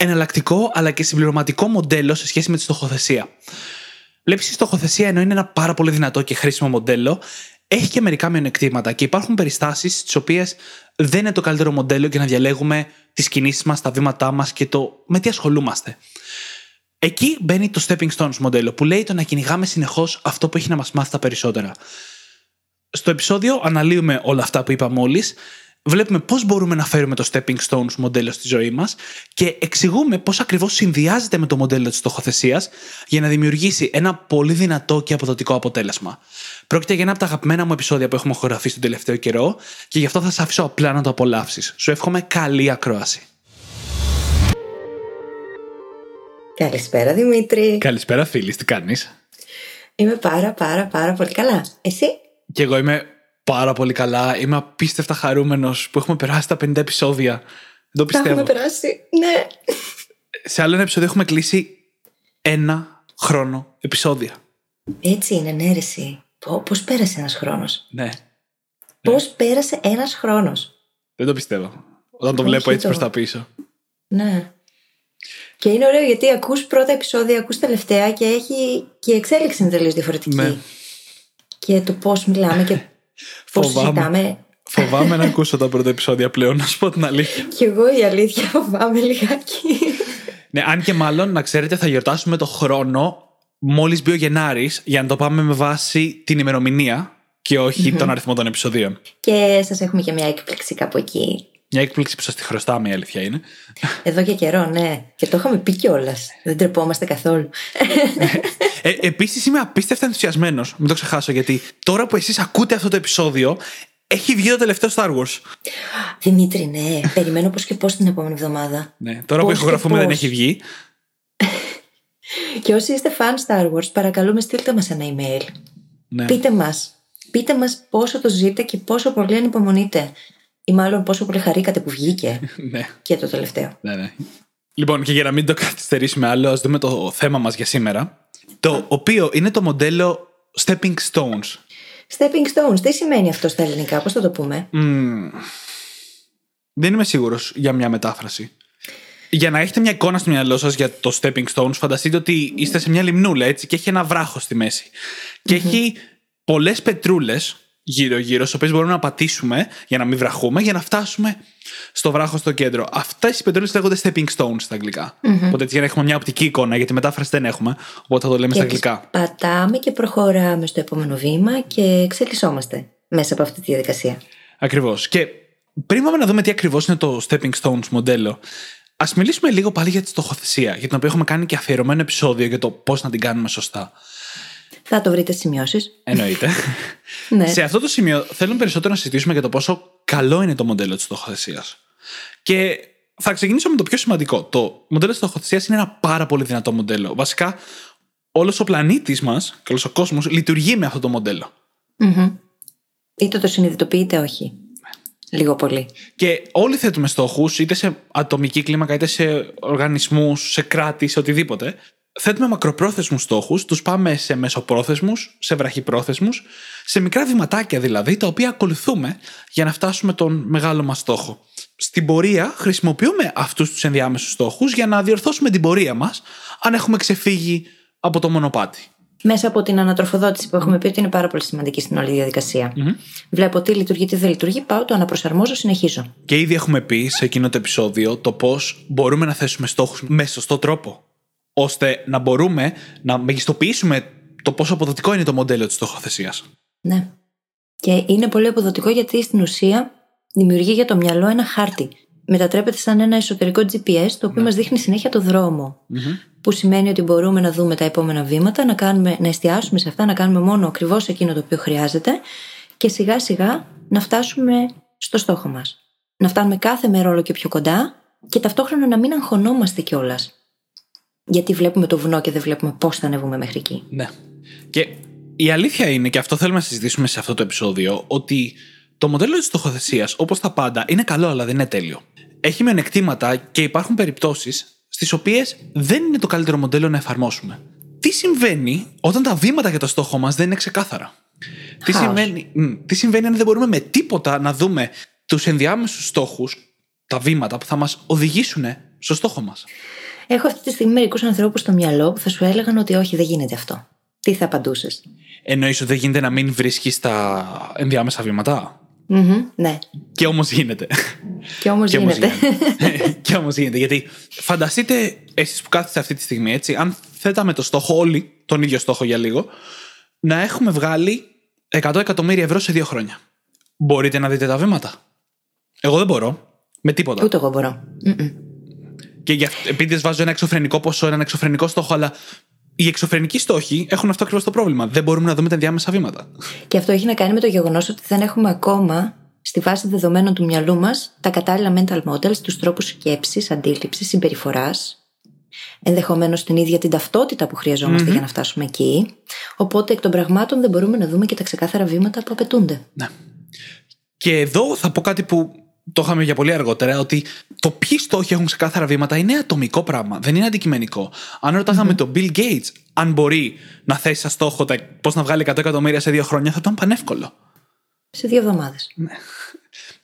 εναλλακτικό αλλά και συμπληρωματικό μοντέλο σε σχέση με τη στοχοθεσία. Βλέπεις η στοχοθεσία ενώ είναι ένα πάρα πολύ δυνατό και χρήσιμο μοντέλο, έχει και μερικά μειονεκτήματα και υπάρχουν περιστάσεις στις οποίες δεν είναι το καλύτερο μοντέλο για να διαλέγουμε τις κινήσεις μας, τα βήματά μας και το με τι ασχολούμαστε. Εκεί μπαίνει το Stepping Stones μοντέλο που λέει το να κυνηγάμε συνεχώς αυτό που έχει να μας μάθει τα περισσότερα. Στο επεισόδιο αναλύουμε όλα αυτά που είπα μόλις, βλέπουμε πώς μπορούμε να φέρουμε το Stepping Stones μοντέλο στη ζωή μας και εξηγούμε πώς ακριβώς συνδυάζεται με το μοντέλο της στοχοθεσία για να δημιουργήσει ένα πολύ δυνατό και αποδοτικό αποτέλεσμα. Πρόκειται για ένα από τα αγαπημένα μου επεισόδια που έχουμε χωραφεί στον τελευταίο καιρό και γι' αυτό θα σα αφήσω απλά να το απολαύσεις. Σου εύχομαι καλή ακρόαση. Καλησπέρα Δημήτρη. Καλησπέρα φίλη, τι κάνεις; Είμαι πάρα πάρα πάρα πολύ καλά. Εσύ; Και εγώ είμαι πάρα πολύ καλά. Είμαι απίστευτα χαρούμενος που έχουμε περάσει τα 50 επεισόδια. Δεν το πιστεύω. Τα έχουμε περάσει, ναι. Σε άλλο ένα επεισόδιο έχουμε κλείσει ένα χρόνο επεισόδια. Έτσι είναι, ναι, ρε, Πώς πέρασε ένας χρόνος; Ναι. Πώς πέρασε ένας χρόνος; Δεν το πιστεύω. Όταν το βλέπω έτσι προς τα πίσω. Ναι. Και είναι ωραίο γιατί ακούς πρώτα επεισόδια, ακούς τελευταία και έχει και η εξέλιξη είναι τελείως διαφορετική. Ναι. Και το πώς μιλάμε και πώς συζητάμε; Φοβάμαι να ακούσω τα πρώτα επεισόδια πλέον, να σου πω την αλήθεια. Κι εγώ η αλήθεια φοβάμαι λιγάκι. Ναι, αν και μάλλον να ξέρετε θα γιορτάσουμε το χρόνο μόλις μπει ο Γενάρης για να το πάμε με βάση την ημερομηνία και όχι τον αριθμό των επεισοδίων. Και σας έχουμε και μια έκπληξη κάπου εκεί. Μια έκπληξη που σας τη χρωστάμε, η αλήθεια είναι. Εδώ και καιρό, ναι. Και το είχαμε πει κιόλας. Δεν τρεπόμαστε καθόλου. Ε, Επίσης, είμαι απίστευτα ενθουσιασμένος. Μην το ξεχάσω, γιατί τώρα που εσείς ακούτε αυτό το επεισόδιο, έχει βγει το τελευταίο Star Wars. Δημήτρη, ναι. Περιμένω πώς και πώς την επόμενη εβδομάδα. Ναι, τώρα πώς που ηχογραφούμε δεν έχει βγει. και όσοι είστε fan Star Wars, παρακαλούμε στείλτε μας ένα email. Ναι. Πείτε μας. Πείτε μας πόσο το ζείτε και πόσο πολύ ανυπομονείτε ή μάλλον πόσο πολύ χαρήκατε που βγήκε ναι. και το τελευταίο. Ναι, ναι. Λοιπόν, και για να μην το καθυστερήσουμε άλλο, ας δούμε το θέμα μας για σήμερα. Το οποίο είναι το μοντέλο Stepping Stones. Stepping Stones, τι σημαίνει αυτό στα ελληνικά, πώς θα το πούμε; δεν είμαι σίγουρος για μια μετάφραση. Για να έχετε μια εικόνα στο μυαλό σας για το Stepping Stones, φανταστείτε ότι είστε σε μια λιμνούλα έτσι και έχει ένα βράχο στη μέση. Και έχει πολλές πετρούλες γύρω-γύρω, στι οποίε μπορούμε να πατήσουμε για να μην βραχούμε, για να φτάσουμε στο βράχος στο κέντρο. Αυτές οι πετρούλε λέγονται stepping stones στα αγγλικά. Mm-hmm. Οπότε έτσι για να έχουμε μια οπτική εικόνα, γιατί μετάφραση δεν έχουμε. Οπότε θα το λέμε και στα αγγλικά. Πατάμε και προχωράμε στο επόμενο βήμα και εξελισσόμαστε μέσα από αυτή τη διαδικασία. Ακριβώς. Και πριν πάμε να δούμε τι ακριβώς είναι το stepping stones μοντέλο, ας μιλήσουμε λίγο πάλι για τη στοχοθεσία, για την οποία έχουμε κάνει και αφιερωμένο επεισόδιο για το πώς να την κάνουμε σωστά. Θα το βρείτε στις σημειώσεις. Εννοείται. ναι. Σε αυτό το σημείο θέλουμε περισσότερο να συζητήσουμε για το πόσο καλό είναι το μοντέλο της στοχοθεσία. Και θα ξεκινήσω με το πιο σημαντικό. Το μοντέλο της στοχοθεσία είναι ένα πάρα πολύ δυνατό μοντέλο. Βασικά, όλος ο πλανήτης μας και όλος ο κόσμος λειτουργεί με αυτό το μοντέλο. Mm-hmm. Είτε το συνειδητοποιείτε, όχι. Λίγο πολύ. Και όλοι θέτουμε στόχους, είτε σε ατομική κλίμακα, είτε σε οργανισμούς, σε κράτη, σε οτιδήποτε θέτουμε μακροπρόθεσμους στόχους, τους πάμε σε μεσοπρόθεσμους, σε βραχυπρόθεσμους, σε μικρά βηματάκια δηλαδή, τα οποία ακολουθούμε για να φτάσουμε τον μεγάλο μας στόχο. Στην πορεία χρησιμοποιούμε αυτούς τους ενδιάμεσους στόχους για να διορθώσουμε την πορεία μας, αν έχουμε ξεφύγει από το μονοπάτι. Μέσα από την ανατροφοδότηση που έχουμε πει ότι είναι πάρα πολύ σημαντική στην όλη διαδικασία. Mm-hmm. Βλέπω τι λειτουργεί, τι δεν λειτουργεί, πάω, το αναπροσαρμόζω, συνεχίζω. Και ήδη έχουμε πει σε εκείνο το επεισόδιο το πώς μπορούμε να θέσουμε στόχους με σωστό τρόπο ώστε να μπορούμε να μεγιστοποιήσουμε το πόσο αποδοτικό είναι το μοντέλο της στοχοθεσίας. Ναι. Και είναι πολύ αποδοτικό γιατί στην ουσία δημιουργεί για το μυαλό ένα χάρτη. Μετατρέπεται σαν ένα εσωτερικό GPS το οποίο ναι. μας δείχνει συνέχεια το δρομο Που σημαίνει ότι μπορούμε να δούμε τα επόμενα βήματα, να, κάνουμε, να εστιάσουμε σε αυτά, να κάνουμε μόνο ακριβώς εκείνο το οποίο χρειάζεται και σιγά σιγά να φτάσουμε στο στόχο μας. Να φτάνουμε κάθε μέρα όλο και πιο κοντά και ταυτόχρονα να μην αγχωνόμαστε κιόλας. Γιατί βλέπουμε το βουνό και δεν βλέπουμε πώς θα ανεβούμε μέχρι εκεί. Ναι. Και η αλήθεια είναι, και αυτό θέλουμε να συζητήσουμε σε αυτό το επεισόδιο, ότι το μοντέλο της στοχοθεσίας, όπως τα πάντα, είναι καλό, αλλά δεν είναι τέλειο. Έχει μειονεκτήματα και υπάρχουν περιπτώσεις στις οποίες δεν είναι το καλύτερο μοντέλο να εφαρμόσουμε. Τι συμβαίνει όταν τα βήματα για το στόχο μας δεν είναι ξεκάθαρα; Τι συμβαίνει, τι συμβαίνει αν δεν μπορούμε με τίποτα να δούμε τους ενδιάμεσους στόχους, τα βήματα που θα μας οδηγήσουν στο στόχο μας; Έχω αυτή τη στιγμή μερικούς ανθρώπους στο μυαλό που θα σου έλεγαν ότι όχι, δεν γίνεται αυτό. Τι θα απαντούσες; Εννοείς ότι δεν γίνεται να μην βρίσκεις τα ενδιάμεσα βήματα; Mm-hmm, ναι. Και όμως γίνεται. Και όμως γίνεται. και όμως γίνεται. Γιατί φανταστείτε εσείς που κάθεστε αυτή τη στιγμή, έτσι, αν θέταμε το στόχο όλοι, τον ίδιο στόχο για λίγο, να έχουμε βγάλει 100 εκατομμύρια ευρώ σε δύο χρόνια. Μπορείτε να δείτε τα βήματα. Εγώ δεν μπορώ. Με τίποτα. Ούτε εγώ μπορώ. Και για, επειδή βάζω ένα εξωφρενικό ποσό, έναν εξωφρενικό στόχο, αλλά οι εξωφρενικοί στόχοι έχουν αυτό ακριβώς το πρόβλημα. Δεν μπορούμε να δούμε τα διάμεσα βήματα. Και αυτό έχει να κάνει με το γεγονός ότι δεν έχουμε ακόμα στη βάση δεδομένων του μυαλού μας τα κατάλληλα mental models, τους τρόπους σκέψης, αντίληψης, συμπεριφοράς, ενδεχομένως την ίδια την ταυτότητα που χρειαζομαστε για να φτάσουμε εκεί. Οπότε εκ των πραγμάτων δεν μπορούμε να δούμε και τα ξεκάθαρα βήματα που απαιτούνται. Ναι. Και εδώ θα πω κάτι που το είχαμε για πολύ αργότερα, ότι το ποιοι στόχοι έχουν ξεκάθαρα βήματα είναι ατομικό πράγμα, δεν είναι αντικειμενικό. Αν ρωτάγαμε τον Bill Gates αν μπορεί να θέσει σαν στόχο πώς να βγάλει 100 εκατομμύρια σε δύο χρόνια, θα ήταν πανεύκολο. Σε δύο εβδομάδες. Ναι.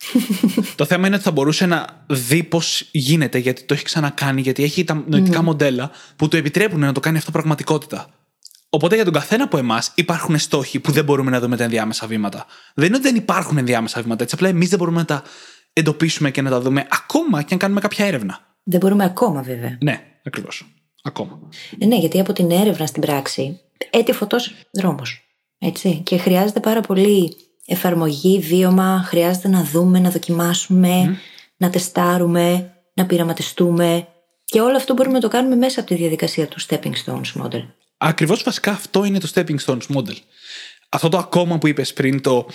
το θέμα είναι ότι θα μπορούσε να δει πώς γίνεται, γιατί το έχει ξανακάνει, γιατί έχει τα νοητικά μοντέλα που του επιτρέπουν να το κάνει αυτό πραγματικότητα. Οπότε για τον καθένα από εμάς υπάρχουν στόχοι που δεν μπορούμε να δούμε τα ενδιάμεσα βήματα. Δεν είναι ότι δεν υπάρχουν ενδιάμεσα βήματα, έτσι απλά εμείς δεν μπορούμε να τα εντοπίσουμε και να τα δούμε ακόμα και αν κάνουμε κάποια έρευνα. Δεν μπορούμε ακόμα, βέβαια. Ναι, ακριβώς. Ακόμα. Ε, ναι, γιατί από την έρευνα στην πράξη έτη φωτός δρόμος. Έτσι. Και χρειάζεται πάρα πολύ εφαρμογή, βίωμα. Χρειάζεται να δούμε, να δοκιμάσουμε, να τεστάρουμε, να πειραματιστούμε. Και όλο αυτό μπορούμε να το κάνουμε μέσα από τη διαδικασία του Stepping Stones Model. Ακριβώς βασικά αυτό είναι το Stepping Stones Model αυτό το ακόμα που είπες πριν, το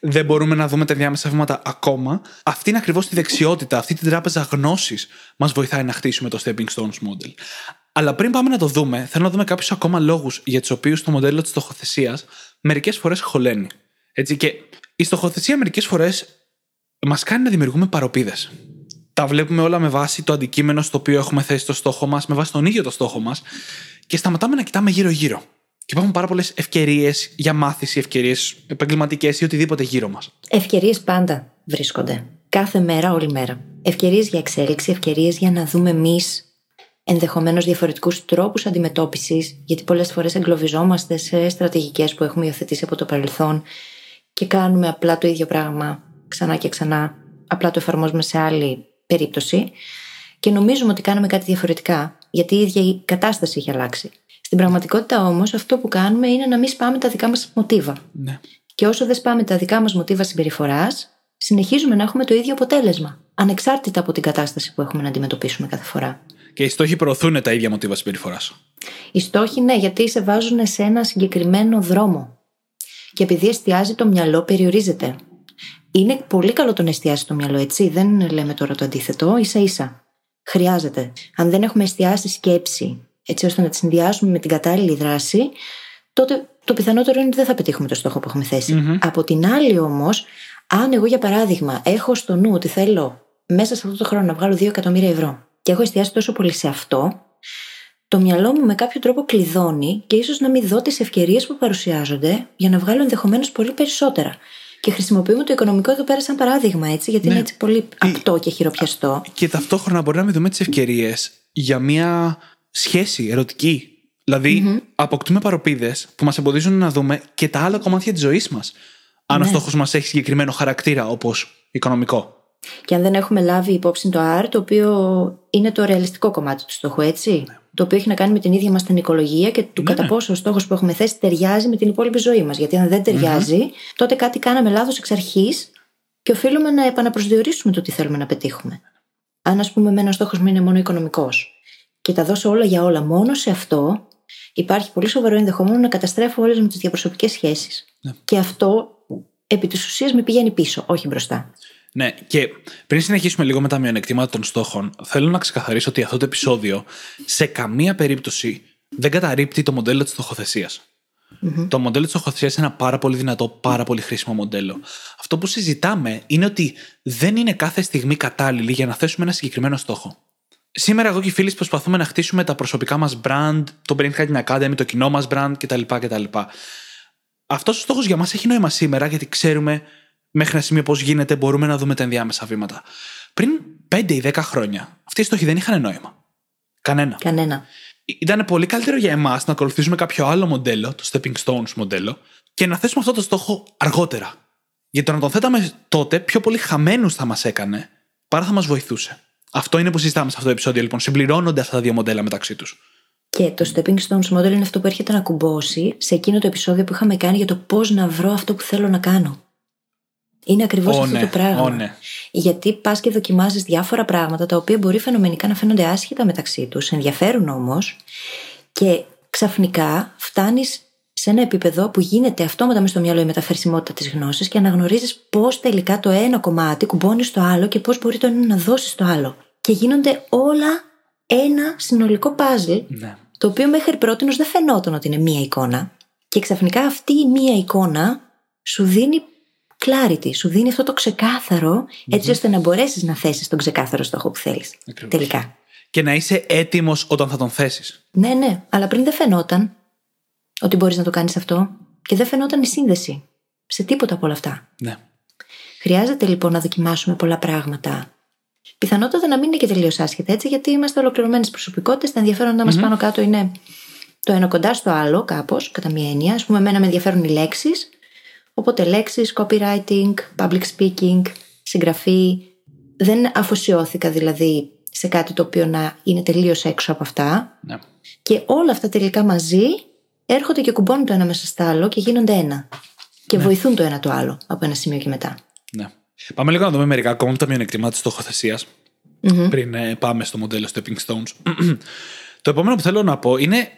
δεν μπορούμε να δούμε τα διάμεσα βήματα ακόμα, αυτή είναι ακριβώς τη δεξιότητα, αυτή την τράπεζα γνώσης μας βοηθάει να χτίσουμε το Stepping Stones Model. Αλλά πριν πάμε να το δούμε, θέλω να δούμε κάποιους ακόμα λόγους για τους οποίους το μοντέλο της στοχοθεσίας μερικές φορές χωλαίνει. Έτσι, και η στοχοθεσία μερικές φορές μας κάνει να δημιουργούμε παροπίδες. Τα βλέπουμε όλα με βάση το αντικείμενο στο οποίο έχουμε θέσει το στόχο μας, με βάση τον ίδιο το στόχο μας και σταματάμε να κοιτάμε γύρω-γύρω. Και υπάρχουν πάρα πολλές ευκαιρίες για μάθηση, ευκαιρίες επαγγελματικές ή οτιδήποτε γύρω μας. Ευκαιρίες πάντα βρίσκονται. Κάθε μέρα, όλη μέρα. Ευκαιρίες για εξέλιξη, ευκαιρίες για να δούμε εμείς ενδεχομένως διαφορετικούς τρόπους αντιμετώπισης, γιατί πολλές φορές εγκλωβιζόμαστε σε στρατηγικές που έχουμε υιοθετήσει από το παρελθόν και κάνουμε απλά το ίδιο πράγμα ξανά και ξανά, απλά το εφαρμόζουμε σε άλλη περίπτωση και νομίζουμε ότι κάνουμε κάτι διαφορετικά, γιατί η ίδια η κατάσταση έχει αλλάξει. Στην πραγματικότητα όμως, αυτό που κάνουμε είναι να μην σπάμε τα δικά μας μοτίβα. Ναι. Και όσο δεν σπάμε τα δικά μας μοτίβα συμπεριφοράς, συνεχίζουμε να έχουμε το ίδιο αποτέλεσμα. Ανεξάρτητα από την κατάσταση που έχουμε να αντιμετωπίσουμε κάθε φορά. Και οι στόχοι προωθούν τα ίδια μοτίβα συμπεριφοράς. Οι στόχοι, ναι, γιατί σε βάζουν σε ένα συγκεκριμένο δρόμο. Και επειδή εστιάζει το μυαλό, περιορίζεται. Είναι πολύ καλό το να εστιάσει το μυαλό, έτσι. Δεν λέμε τώρα το αντίθετο, ίσα ίσα. Χρειάζεται. Αν δεν έχουμε εστιάσει σκέψη, έτσι ώστε να τη συνδυάσουμε με την κατάλληλη δράση, τότε το πιθανότερο είναι ότι δεν θα πετύχουμε το στόχο που έχουμε Από την άλλη όμως, αν εγώ για παράδειγμα έχω στο νου ότι θέλω μέσα σε αυτό το χρόνο να βγάλω 2 εκατομμύρια ευρώ και έχω εστιάσει τόσο πολύ σε αυτό, το μυαλό μου με κάποιο τρόπο κλειδώνει και ίσως να μην δω τις ευκαιρίες που παρουσιάζονται για να βγάλω ενδεχομένως πολύ περισσότερα. Και χρησιμοποιούμε το οικονομικό εδώ πέρα σαν παράδειγμα, έτσι, γιατί είναι ναι. έτσι πολύ απτό και χειροπιαστό. Και ταυτόχρονα μπορεί να μην δούμε τις ευκαιρίες για μια σχέση ερωτική. Δηλαδή, αποκτούμε παροπίδες που μας εμποδίζουν να δούμε και τα άλλα κομμάτια της ζωής μας. Αν ναι. ο στόχος μας έχει συγκεκριμένο χαρακτήρα, όπως οικονομικό. Και αν δεν έχουμε λάβει υπόψη το R, το οποίο είναι το ρεαλιστικό κομμάτι του στόχου, έτσι. Ναι. Το οποίο έχει να κάνει με την ίδια μας την οικολογία και του ναι, κατά ναι. πόσο ο στόχος που έχουμε θέσει ταιριάζει με την υπόλοιπη ζωή μας. Γιατί αν δεν ταιριάζει, mm-hmm. τότε κάτι κάναμε λάθος εξ αρχής και οφείλουμε να επαναπροσδιορίσουμε το τι θέλουμε να πετύχουμε. Αν, ας πούμε, εμένα ο στόχος μου είναι μόνο οικονομικός και τα δώσω όλα για όλα μόνο σε αυτό, υπάρχει πολύ σοβαρό ενδεχόμενο να καταστρέφω όλες μου τις διαπροσωπικές σχέσεις. Ναι. Και αυτό επί της ουσίας με πηγαίνει πίσω, όχι μπροστά. Ναι, και πριν συνεχίσουμε λίγο με τα μειονεκτήματα των στόχων, θέλω να ξεκαθαρίσω ότι αυτό το επεισόδιο σε καμία περίπτωση δεν καταρρύπτει το μοντέλο της στοχοθεσίας. Το μοντέλο της στοχοθεσίας είναι ένα πάρα πολύ δυνατό, πάρα πολύ χρήσιμο μοντέλο. Αυτό που συζητάμε είναι ότι δεν είναι κάθε στιγμή κατάλληλη για να θέσουμε ένα συγκεκριμένο στόχο. Σήμερα, εγώ και οι φίλοι προσπαθούμε να χτίσουμε τα προσωπικά μας brand, το Brain Hacking Academy, το κοινό μας brand κτλ. κτλ. Αυτός ο στόχος για μας έχει νόημα σήμερα γιατί ξέρουμε μέχρι ένα σημείο πώς γίνεται, μπορούμε να δούμε τα ενδιάμεσα βήματα. Πριν 5 ή 10 χρόνια, αυτοί οι στόχοι δεν είχαν νόημα. Κανένα. Κανένα. Ήταν πολύ καλύτερο για εμάς να ακολουθήσουμε κάποιο άλλο μοντέλο, το Stepping Stones μοντέλο, και να θέσουμε αυτό το στόχο αργότερα. Γιατί το να τον θέταμε τότε, πιο πολύ χαμένους θα μας έκανε παρά θα μας βοηθούσε. Αυτό είναι που συζητάμε σε αυτό το επεισόδιο, λοιπόν. Συμπληρώνονται αυτά τα δύο μοντέλα μεταξύ τους. Και το Stepping Stones model είναι αυτό που έρχεται να κουμπώσει σε εκείνο το επεισόδιο που είχαμε κάνει για το πώς να βρω αυτό που θέλω να κάνω. Είναι ακριβώς αυτό ναι, το πράγμα. ναι. Γιατί πας και δοκιμάζεις διάφορα πράγματα τα οποία μπορεί φαινομενικά να φαίνονται άσχετα μεταξύ τους, ενδιαφέρουν όμως, και ξαφνικά φτάνεις σε ένα επίπεδο που γίνεται αυτόματα μες στο μυαλό η μεταφερσιμότητα της γνώσης και αναγνωρίζεις πώς τελικά το ένα κομμάτι κουμπώνει στο άλλο και πώς μπορεί το ένα να δώσει στο άλλο. Και γίνονται όλα ένα συνολικό παζλ, Ναι. το οποίο μέχρι πρώτη δεν φαινόταν ότι είναι μία εικόνα. Και ξαφνικά αυτή η μία εικόνα σου δίνει clarity, σου δίνει αυτό το ξεκάθαρο, έτσι ώστε να μπορέσεις να θέσεις τον ξεκάθαρο στόχο που θέλεις. Ακριβώς. Τελικά. Και να είσαι έτοιμος όταν θα τον θέσεις. Ναι, ναι, αλλά πριν δεν φαινόταν ότι μπορείς να το κάνεις αυτό και δεν φαινόταν η σύνδεση σε τίποτα από όλα αυτά. Ναι. Χρειάζεται λοιπόν να δοκιμάσουμε πολλά πράγματα. Πιθανότατα να μην είναι και τελείως άσχετα έτσι, γιατί είμαστε ολοκληρωμένες προσωπικότητες. Τα ενδιαφέροντα μας πάνω κάτω είναι το ένα κοντά στο άλλο, κάπως, κατά μία έννοια. Α πούμε, εμένα με ενδιαφέρουν οι λέξεις. Οπότε λέξεις, copywriting, public speaking, συγγραφή. Δεν αφοσιώθηκα δηλαδή σε κάτι το οποίο να είναι τελείως έξω από αυτά. ναι. Και όλα αυτά τελικά μαζί έρχονται και κουμπώνουν το ένα μέσα στο άλλο και γίνονται ένα. Και βοηθούν το ένα το άλλο από ένα σημείο και μετά. ναι. Πάμε λίγο να δούμε μερικά ακόμα από τα μειονεκτήματα της στοχοθεσία. Πριν ε, πάμε στο μοντέλο Stepping Stones. το επόμενο που θέλω να πω είναι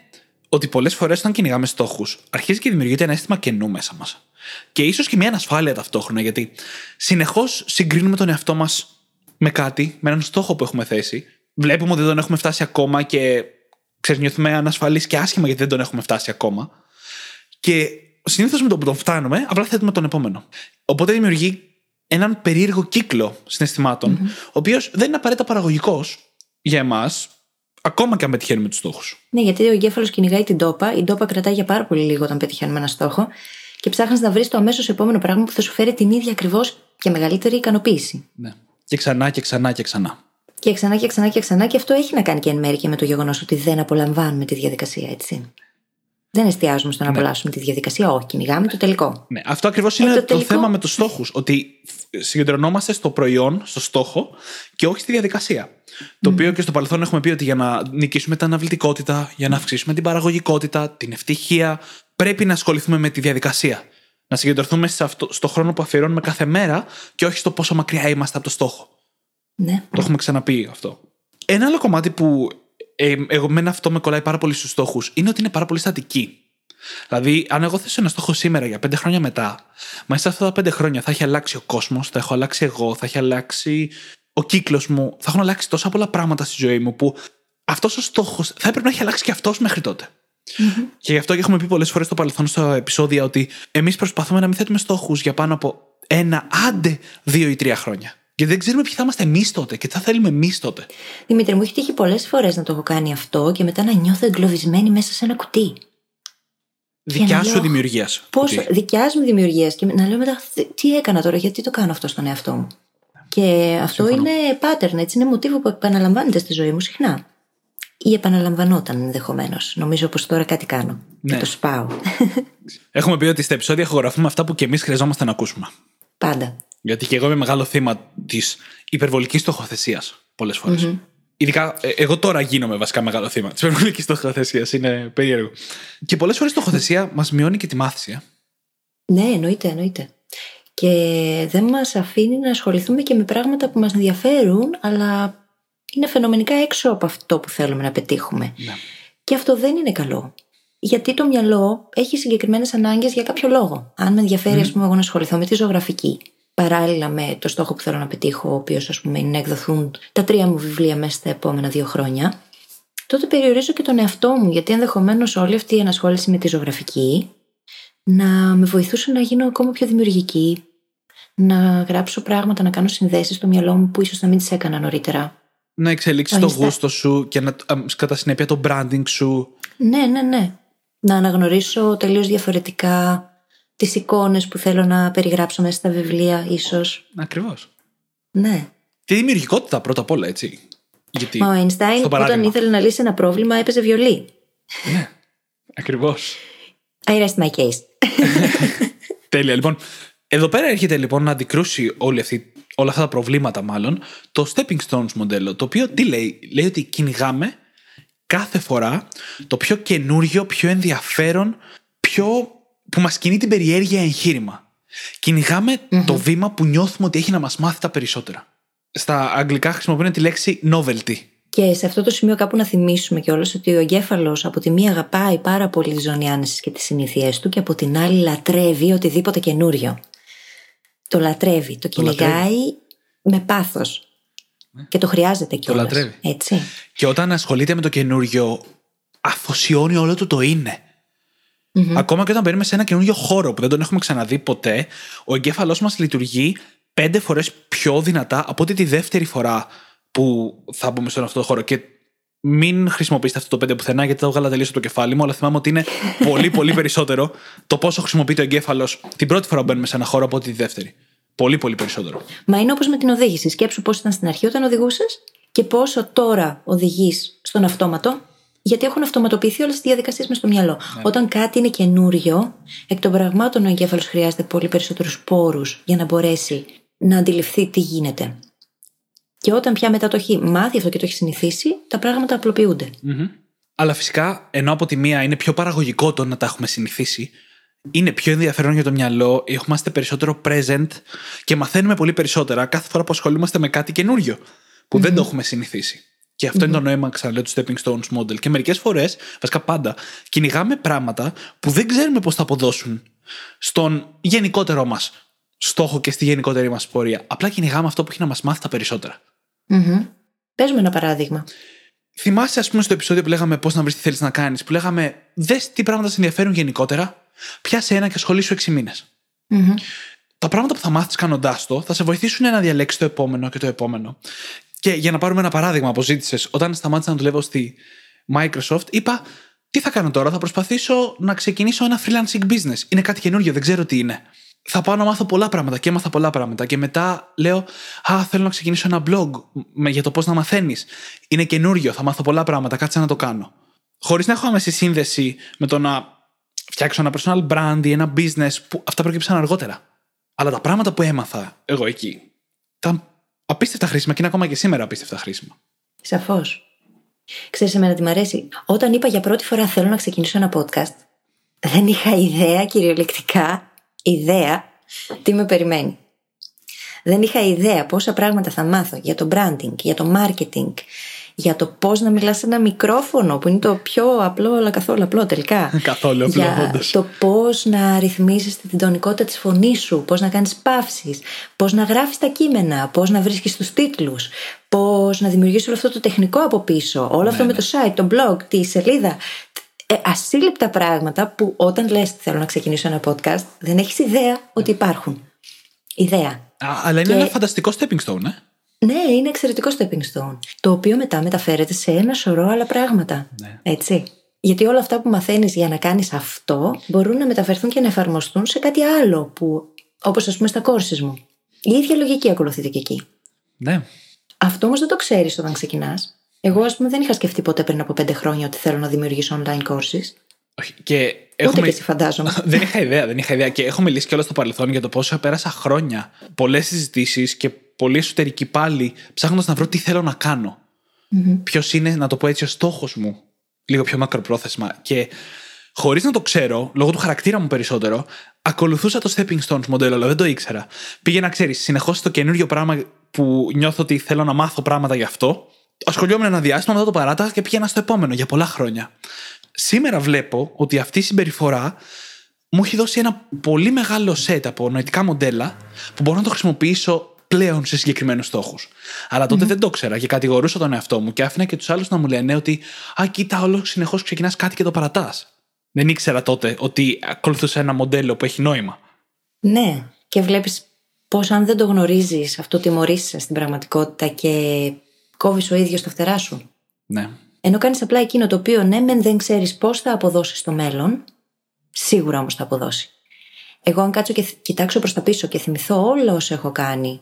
ότι πολλές φορές όταν κυνηγάμε στόχους, αρχίζει και δημιουργείται ένα αίσθημα κενού μέσα μας. Και ίσως και μια ανασφάλεια ταυτόχρονα, γιατί συνεχώς συγκρίνουμε τον εαυτό μας με κάτι, με έναν στόχο που έχουμε θέσει. Βλέπουμε ότι δεν τον έχουμε φτάσει ακόμα και ξέρεις, νιώθουμε ανασφαλείς και άσχημα γιατί δεν τον έχουμε φτάσει ακόμα. Και συνήθως με το που τον φτάνουμε, απλά θέτουμε τον επόμενο. Οπότε δημιουργεί έναν περίεργο κύκλο συναισθημάτων, ο οποίος δεν είναι απαραίτητα παραγωγικός για εμάς, ακόμα και αν πετυχαίνουμε τους στόχους. Ναι, γιατί ο εγκέφαλος κυνηγάει την τόπα, η τόπα κρατάει για πάρα πολύ λίγο όταν πετυχαίνουμε ένα στόχο και ψάχνεις να βρεις το αμέσως επόμενο πράγμα που θα σου φέρει την ίδια ακριβώς και μεγαλύτερη ικανοποίηση. Ναι. Και ξανά και ξανά και ξανά. Και ξανά και ξανά και ξανά, και αυτό έχει να κάνει και εν μέρει και με το γεγονός ότι δεν απολαμβάνουμε τη διαδικασία, έτσι. Δεν εστιάζουμε στο να απολαύσουμε τη διαδικασία, όχι, κυνηγάμε το τελικό. Ναι, αυτό ακριβώς είναι το το, τελικό- θέμα με τους στόχους. Ότι συγκεντρωνόμαστε στο προϊόν, στο στόχο και όχι στη διαδικασία. Το οποίο και στο παρελθόν έχουμε πει ότι για να νικήσουμε την αναβλητικότητα, για να αυξήσουμε την παραγωγικότητα, την ευτυχία, πρέπει να ασχοληθούμε με τη διαδικασία. Να συγκεντρωθούμε σε αυτό, στο χρόνο που αφιερώνουμε κάθε μέρα και όχι στο πόσο μακριά είμαστε από το στόχο. Ναι. Το έχουμε ξαναπεί αυτό. Ένα άλλο κομμάτι που ε, εγώ μένα αυτό με κολλάει πάρα πολύ στους στόχους είναι ότι είναι πάρα πολύ στατική. Δηλαδή, αν εγώ θέσω ένα στόχο σήμερα για πέντε χρόνια μετά, μέσα σε αυτά τα πέντε χρόνια θα έχει αλλάξει ο κόσμος, θα έχω αλλάξει εγώ, θα έχει αλλάξει ο κύκλος μου, θα έχουν αλλάξει τόσα πολλά πράγματα στη ζωή μου που αυτός ο στόχος θα έπρεπε να έχει αλλάξει και αυτός μέχρι τότε. Και γι' αυτό και έχουμε πει πολλές φορές στο παρελθόν στα επεισόδια ότι εμείς προσπαθούμε να μην θέτουμε στόχους για πάνω από ένα, άντε δύο ή τρία χρόνια. Γιατί δεν ξέρουμε ποιοι θα είμαστε εμείς τότε και τι θα θέλουμε εμείς τότε. Δημήτρη, μου έχει τύχει πολλές φορές να το έχω κάνει αυτό και μετά να νιώθω εγκλωβισμένη μέσα σε ένα κουτί. Δικιά να σου λέω, δημιουργίας. Πώ δικιά μου δημιουργίας και να λέω μετά τι έκανα τώρα, γιατί το κάνω αυτό στον εαυτό μου. Και αυτό είναι pattern, έτσι, είναι μοτίβο που επαναλαμβάνεται στη ζωή μου συχνά. Ή επαναλαμβανόταν ενδεχομένως. Νομίζω πως τώρα κάτι κάνω. Ναι. Και το σπάω. Έχουμε πει ότι στα επεισόδια ηχογραφούμε αυτά που και εμείς χρειαζόμαστε να ακούσουμε. Πάντα. Γιατί και εγώ είμαι μεγάλο θύμα της υπερβολικής στοχοθεσίας πολλές φορές. Ειδικά, ε, εγώ τώρα γίνομαι βασικά μεγάλο θύμα της υπερβολικής στοχοθεσίας. Είναι περίεργο. Και πολλές φορές η στοχοθεσία μας μειώνει και τη μάθηση. ε. Ναι, εννοείται, εννοείται. Και δεν μας αφήνει να ασχοληθούμε και με πράγματα που μας ενδιαφέρουν, αλλά είναι φαινομενικά έξω από αυτό που θέλουμε να πετύχουμε. Ναι. Και αυτό δεν είναι καλό. Γιατί το μυαλό έχει συγκεκριμένες ανάγκες για κάποιο λόγο. Αν με ενδιαφέρει, ας πούμε, εγώ να ασχοληθώ με τη ζωγραφική, παράλληλα με το στόχο που θέλω να πετύχω, ο οποίος ας πούμε είναι να εκδοθούν τα τρία μου βιβλία μέσα στα επόμενα δύο χρόνια, τότε περιορίζω και τον εαυτό μου, γιατί ενδεχομένως όλη αυτή η ενασχόληση με τη ζωγραφική να με βοηθούσε να γίνω ακόμα πιο δημιουργική, να γράψω πράγματα, να κάνω συνδέσεις στο μυαλό μου που ίσως να μην τις έκανα νωρίτερα. Να εξελίξεις το γούστο σου και να, κατά συνέπεια το branding σου. Ναι, ναι, ναι. Να αναγνωρίσω τελείως διαφορετικά τις εικόνες που θέλω να περιγράψω μέσα στα βιβλία, ίσως. Ακριβώς. Ναι. Τη δημιουργικότητα πρώτα απ' όλα, έτσι. Γιατί, Μα ο Einstein όταν ήθελε να λύσει ένα πρόβλημα έπαιζε βιολί. Ναι. Ακριβώς. I rest my case. Τέλεια. Λοιπόν, εδώ πέρα έρχεται λοιπόν να αντικρούσει όλη αυτή, όλα αυτά τα προβλήματα μάλλον το stepping stones μοντέλο. Το οποίο τι λέει, λέει ότι κυνηγάμε κάθε φορά το πιο καινούριο, πιο ενδιαφέρον, πιο που μας κινεί την περιέργεια εγχείρημα. το βήμα που νιώθουμε ότι έχει να μας μάθει τα περισσότερα. Στα αγγλικά χρησιμοποιούν τη λέξη novelty. Και σε αυτό το σημείο κάπου να θυμίσουμε κιόλας ότι ο εγκέφαλος από τη μία αγαπάει πάρα πολύ τη ζώνη άνεση και τις συνήθειές του και από την άλλη λατρεύει οτιδήποτε καινούριο. Το λατρεύει, το, το κυνηγάει με πάθος. Ναι. Και το χρειάζεται κιόλα. Το λατρεύει. Έτσι. Και όταν ασχολείται με το καινούριο, αφοσιώνει όλο του το είναι. Mm-hmm. Ακόμα και όταν μπαίνουμε σε ένα καινούριο χώρο που δεν τον έχουμε ξαναδεί ποτέ, ο εγκέφαλός μας λειτουργεί πέντε φορές πιο δυνατά από ότι τη δεύτερη φορά που θα μπούμε στον αυτό το χώρο. Και μην χρησιμοποιήσετε αυτό το πέντε πουθενά, γιατί το έβγαλα τελείω από το κεφάλι μου, αλλά θυμάμαι ότι είναι πολύ, πολύ περισσότερο το πόσο χρησιμοποιεί το εγκέφαλος την πρώτη φορά που μπαίνουμε σε ένα χώρο από ότι τη δεύτερη. Πολύ, πολύ περισσότερο. Μα είναι όπως με την οδήγηση. Σκέψου πώς ήταν στην αρχή όταν οδηγούσες και πόσο τώρα οδηγείς στον αυτόματο γιατί έχουν αυτοματοποιηθεί όλες τις διαδικασίες μες στο μυαλό. Ναι. Όταν κάτι είναι καινούριο, εκ των πραγμάτων ο εγκέφαλος χρειάζεται πολύ περισσότερους πόρους για να μπορέσει να αντιληφθεί τι γίνεται. Και όταν πια μετά το έχει μάθει αυτό και το έχει συνηθίσει, τα πράγματα απλοποιούνται. Mm-hmm. Αλλά φυσικά, ενώ από τη μία είναι πιο παραγωγικό το να τα έχουμε συνηθίσει, είναι πιο ενδιαφέρον για το μυαλό, είμαστε περισσότερο present και μαθαίνουμε πολύ περισσότερα κάθε φορά που ασχολούμαστε με κάτι καινούριο που mm-hmm. δεν το έχουμε συνηθίσει. Και αυτό είναι το νόημα, ξαναλέω, του stepping stones model. Και μερικές φορές, βασικά πάντα, κυνηγάμε πράγματα που δεν ξέρουμε πώς θα αποδώσουν στον γενικότερο μας στόχο και στη γενικότερη μας πορεία. Απλά κυνηγάμε αυτό που έχει να μας μάθει τα περισσότερα. Mm-hmm. Πες ένα παράδειγμα. Θυμάσαι, ας πούμε, στο επεισόδιο που λέγαμε πώς να βρεις τι θέλεις να κάνεις, που λέγαμε δες τι πράγματα σε ενδιαφέρουν γενικότερα, πιάσε ένα και ασχολήσου 6 μήνες. Mm-hmm. Τα πράγματα που θα μάθεις κάνοντάς το θα σε βοηθήσουν να διαλέξεις το επόμενο και το επόμενο. Και για να πάρουμε ένα παράδειγμα που ζήτησες, όταν σταμάτησα να δουλεύω στη Microsoft, είπα τι θα κάνω τώρα, θα προσπαθήσω να ξεκινήσω ένα freelancing business. Είναι κάτι καινούριο, δεν ξέρω τι είναι. Θα πάω να μάθω πολλά πράγματα και έμαθα πολλά πράγματα. Και μετά λέω, Α, θέλω να ξεκινήσω ένα blog για το πώς να μαθαίνεις. Είναι καινούριο, θα μάθω πολλά πράγματα, κάτσε να το κάνω. Χωρίς να έχω άμεση σύνδεση με το να φτιάξω ένα personal brand ή ένα business που αυτά προκύψαν αργότερα. Αλλά τα πράγματα που έμαθα εγώ εκεί ήταν απίστευτα χρήσιμα και είναι ακόμα και σήμερα απίστευτα χρήσιμα. Σαφώς. Ξέρεις εμένα τι μ' αρέσει. Όταν είπα για πρώτη φορά θέλω να ξεκινήσω ένα podcast, δεν είχα ιδέα κυριολεκτικά, ιδέα, τι με περιμένει. Δεν είχα ιδέα πόσα πράγματα θα μάθω για το branding, για το marketing, για το πώς να μιλάς σε ένα μικρόφωνο, που είναι το πιο απλό, αλλά καθόλου απλό τελικά. καθόλου απλό, Για το πώς να ρυθμίσεις την τονικότητα της φωνής σου, πώς να κάνεις παύσεις, πώς να γράφεις τα κείμενα, πώς να βρίσκεις τους τίτλους, πώς να δημιουργήσεις όλο αυτό το τεχνικό από πίσω, όλο αυτό ναι, με το ναι. site, το blog, τη σελίδα. Ε, ασύλληπτα πράγματα που όταν λες θέλω να ξεκινήσω ένα podcast, δεν έχεις ιδέα ότι υπάρχουν. Ιδέα. Α, αλλά είναι ένα φανταστικό stepping stone, ε; Ναι, είναι εξαιρετικό stepping stone. Το οποίο μετά μεταφέρεται σε ένα σωρό άλλα πράγματα. Ναι. Έτσι. Γιατί όλα αυτά που μαθαίνεις για να κάνεις αυτό μπορούν να μεταφερθούν και να εφαρμοστούν σε κάτι άλλο που, όπως ας πούμε στα κόρσει μου. Η ίδια λογική ακολουθείται και εκεί. Ναι. Αυτό όμως δεν το ξέρεις όταν ξεκινάς. Εγώ, ας πούμε, δεν είχα σκεφτεί ποτέ πριν από πέντε χρόνια ότι θέλω να δημιουργήσω online courses. Όχι. Και έχουμε... Ούτε και εσύ φαντάζομαι. δεν είχα ιδέα, δεν είχα ιδέα. Και έχω μιλήσει κιόλας στο παρελθόν για το πόσο πέρασα χρόνια. Πολλές συζητήσεις και πολύ εσωτερική πάλι, ψάχνοντας να βρω τι θέλω να κάνω. Mm-hmm. Ποιος είναι, να το πω έτσι, ο στόχος μου, λίγο πιο μακροπρόθεσμα. Και χωρίς να το ξέρω, λόγω του χαρακτήρα μου περισσότερο, ακολουθούσα το stepping stones μοντέλο, αλλά δεν το ήξερα. Πήγαινα, ξέρεις, συνεχώς στο καινούριο πράγμα που νιώθω ότι θέλω να μάθω πράγματα γι' αυτό. Ασχολιόμουν ένα διάστημα, μετά το παράταγα και πήγαινα στο επόμενο για πολλά χρόνια. Σήμερα βλέπω ότι αυτή η συμπεριφορά μου έχει δώσει ένα πολύ μεγάλο set από νοητικά μοντέλα που μπορώ να το χρησιμοποιήσω πλέον σε συγκεκριμένους στόχους. Αλλά τότε δεν το ήξερα και κατηγορούσα τον εαυτό μου και άφηνα και τους άλλους να μου λένε ότι Α, κοίτα, όλος συνεχώς ξεκινάς κάτι και το παρατάς. Δεν ήξερα τότε ότι ακολουθούσα ένα μοντέλο που έχει νόημα. Ναι, και βλέπεις πώς αν δεν το γνωρίζεις, αυτό τιμωρείσαι στην πραγματικότητα και κόβεις ο ίδιος τα φτερά σου. Ναι. Ενώ κάνεις απλά εκείνο το οποίο ναι, μεν δεν ξέρεις πώς θα αποδώσεις στο μέλλον, σίγουρα όμως θα αποδώσει. Εγώ, αν κάτσω και κοιτάξω προς τα πίσω και θυμηθώ όλα όσα έχω κάνει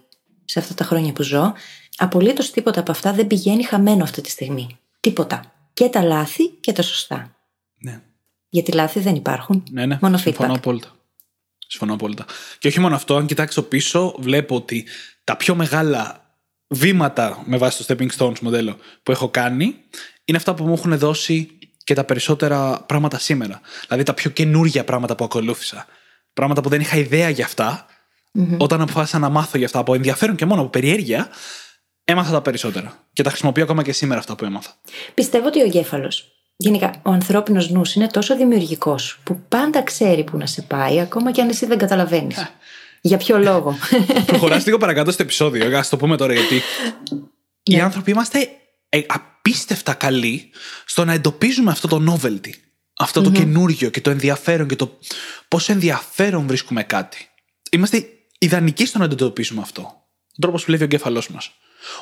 σε αυτά τα χρόνια που ζω, απολύτως τίποτα από αυτά δεν πηγαίνει χαμένο αυτή τη στιγμή. Τίποτα. Και τα λάθη και τα σωστά. ναι. Γιατί λάθη δεν υπάρχουν. Ναι, ναι. Μόνο Συμφωνώ feedback. απόλυτα. Συμφωνώ απόλυτα. Και όχι μόνο αυτό, αν κοιτάξω πίσω, βλέπω ότι τα πιο μεγάλα βήματα με βάση το Stepping Stones μοντέλο που έχω κάνει είναι αυτά που μου έχουν δώσει και τα περισσότερα πράγματα σήμερα. Δηλαδή τα πιο καινούργια πράγματα που ακολούθησα. Πράγματα που δεν είχα ιδέα για αυτά. Όταν αποφάσισα να μάθω για αυτά από ενδιαφέρον και μόνο από περιέργεια, έμαθα τα περισσότερα. Και τα χρησιμοποιώ ακόμα και σήμερα αυτά που έμαθα. Πιστεύω ότι ο εγκέφαλος, γενικά ο ανθρώπινος νους, είναι τόσο δημιουργικός που πάντα ξέρει που να σε πάει, ακόμα και αν εσύ δεν καταλαβαίνεις. Για ποιο λόγο; Προχωράς λίγο παρακάτω στο επεισόδιο, ας το πούμε τώρα γιατί. Οι άνθρωποι είμαστε ε, απίστευτα καλοί στο να εντοπίζουμε αυτό το novelty. Αυτό το καινούργιο και το ενδιαφέρον και το πόσο ενδιαφέρον βρίσκουμε κάτι. Είμαστε ιδανικοί στο να το εντοπίσουμε αυτό. Ο τρόπος που βλέπει ο εγκέφαλός μας.